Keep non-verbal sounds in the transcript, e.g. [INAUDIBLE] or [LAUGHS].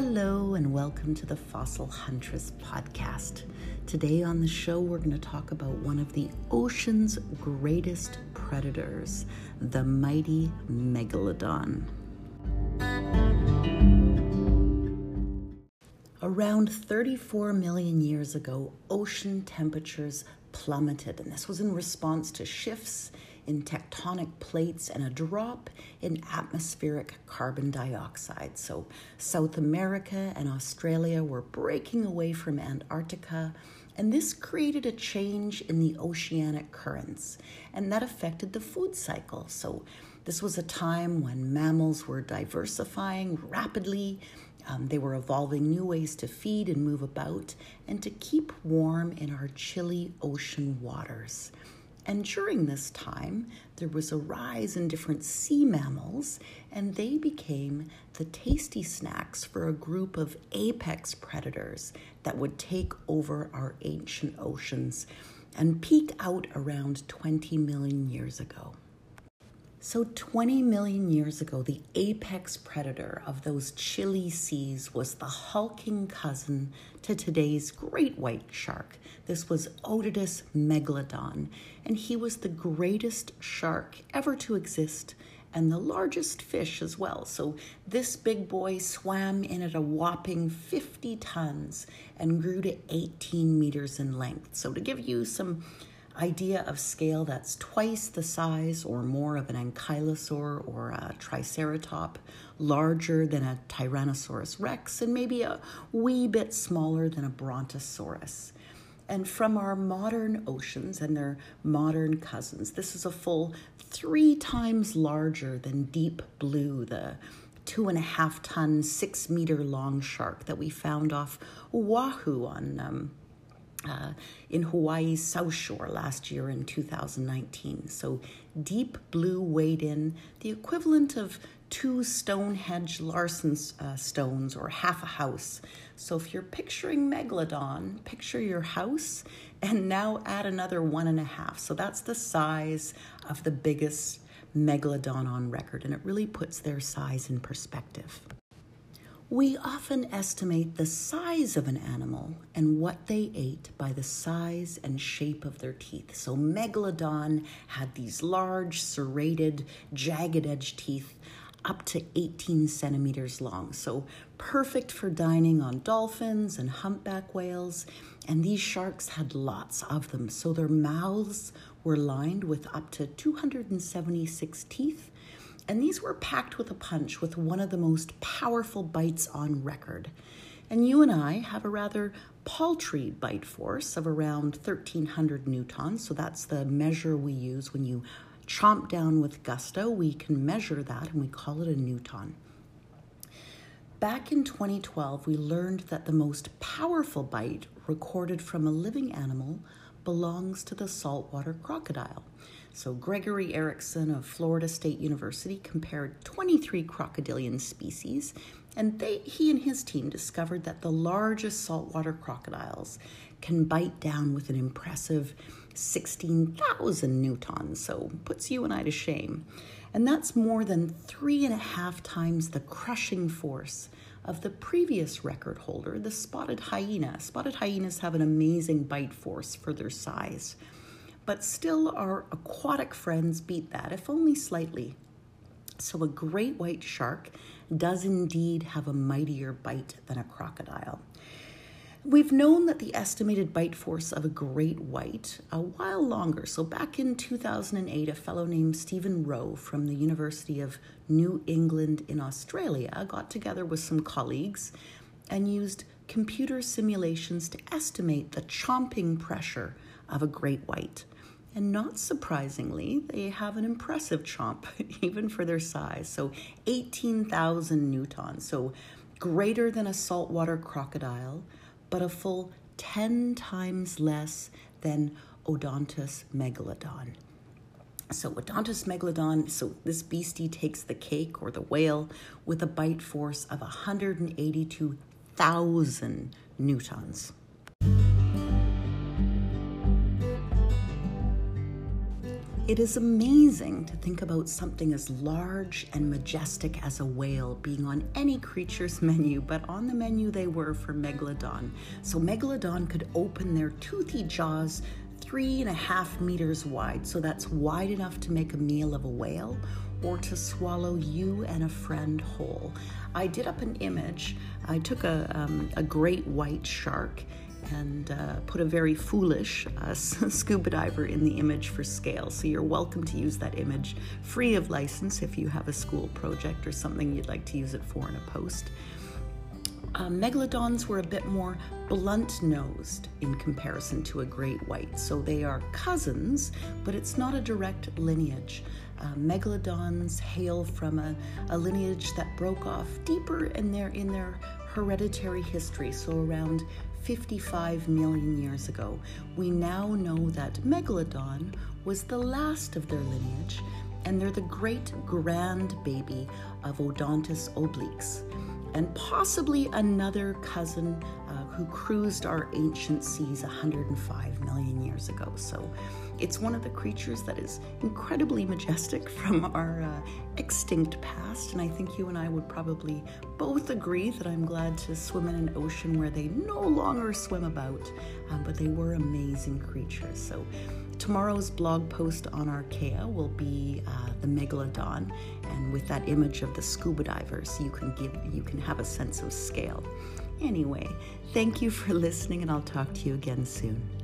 Hello, and welcome to the Fossil Huntress podcast. Today on the show, we're going to talk about one of the ocean's greatest predators, the mighty megalodon. Around 34 million years ago, ocean temperatures plummeted, and this was in response to shifts in tectonic plates and a drop in atmospheric carbon dioxide. So, South America and Australia were breaking away from Antarctica, and this created a change in the oceanic currents, and that affected the food cycle. So, this was a time when mammals were diversifying rapidly. Um, they were evolving new ways to feed and move about and to keep warm in our chilly ocean waters. And during this time, there was a rise in different sea mammals, and they became the tasty snacks for a group of apex predators that would take over our ancient oceans and peak out around 20 million years ago. So, 20 million years ago, the apex predator of those chilly seas was the hulking cousin to today's great white shark. This was Otodus megalodon, and he was the greatest shark ever to exist and the largest fish as well. So, this big boy swam in at a whopping 50 tons and grew to 18 meters in length. So, to give you some idea of scale that's twice the size or more of an ankylosaur or a triceratop, larger than a Tyrannosaurus rex, and maybe a wee bit smaller than a Brontosaurus. And from our modern oceans and their modern cousins, this is a full three times larger than deep blue, the two and a half ton, six meter long shark that we found off Oahu on um, uh, in Hawaii's South Shore last year in 2019. So deep blue weighed in, the equivalent of two Stonehenge sarsen uh, stones or half a house. So if you're picturing Megalodon, picture your house and now add another one and a half. So that's the size of the biggest Megalodon on record, and it really puts their size in perspective. We often estimate the size of an animal and what they ate by the size and shape of their teeth. So, Megalodon had these large, serrated, jagged edge teeth up to 18 centimeters long. So, perfect for dining on dolphins and humpback whales. And these sharks had lots of them. So, their mouths were lined with up to 276 teeth and these were packed with a punch with one of the most powerful bites on record. And you and I have a rather paltry bite force of around 1300 newtons, so that's the measure we use when you chomp down with gusto. We can measure that and we call it a newton. Back in 2012, we learned that the most powerful bite recorded from a living animal belongs to the saltwater crocodile. So, Gregory Erickson of Florida State University compared 23 crocodilian species, and they, he and his team discovered that the largest saltwater crocodiles can bite down with an impressive 16,000 newtons, so puts you and I to shame. And that's more than three and a half times the crushing force of the previous record holder, the spotted hyena. Spotted hyenas have an amazing bite force for their size but still our aquatic friends beat that, if only slightly. So, a great white shark does indeed have a mightier bite than a crocodile. We've known that the estimated bite force of a great white a while longer. So, back in 2008, a fellow named Stephen Wroe from the University of New England in Australia got together with some colleagues and used computer simulations to estimate the chomping pressure of a great white. And not surprisingly, they have an impressive chomp, [LAUGHS] even for their size. So 18,000 newtons, so greater than a saltwater crocodile, but a full 10 times less than Odontus megalodon. So, Odontus megalodon, so this beastie takes the cake or the whale with a bite force of 182,000 newtons. It is amazing to think about something as large and majestic as a whale being on any creature's [LAUGHS] menu, but on the menu they were for Megalodon. So Megalodon could open their toothy jaws three and a half meters wide, so that's wide enough to make a meal of a whale or to swallow you and a friend whole. I did up an image. I took a, um, a great white shark and uh, put a very foolish uh, [LAUGHS] scuba diver in the image for scale. So you're welcome to use that image free of license if you have a school project or something you'd like to use it for in a post. Uh, megalodons were a bit more blunt nosed in comparison to a great white, so they are cousins, but it's not a direct lineage. Uh, megalodons hail from a, a lineage that broke off deeper in their in their hereditary history, so around 55 million years ago. We now know that Megalodon was the last of their lineage, and they're the great grandbaby of Odontus obliquus and possibly another cousin uh, who cruised our ancient seas 105 million years ago. So it's one of the creatures that is incredibly majestic [LAUGHS] from our uh, extinct past, and I think you and I would probably both agree that I'm glad to swim in an ocean where they no longer swim about, um, but they were amazing creatures. So tomorrow's blog post on Archaea will be uh, the megalodon, and with that image of the scuba divers, you can give you can have a sense of scale. Anyway, thank you for [LAUGHS] listening, and I'll talk to you again soon.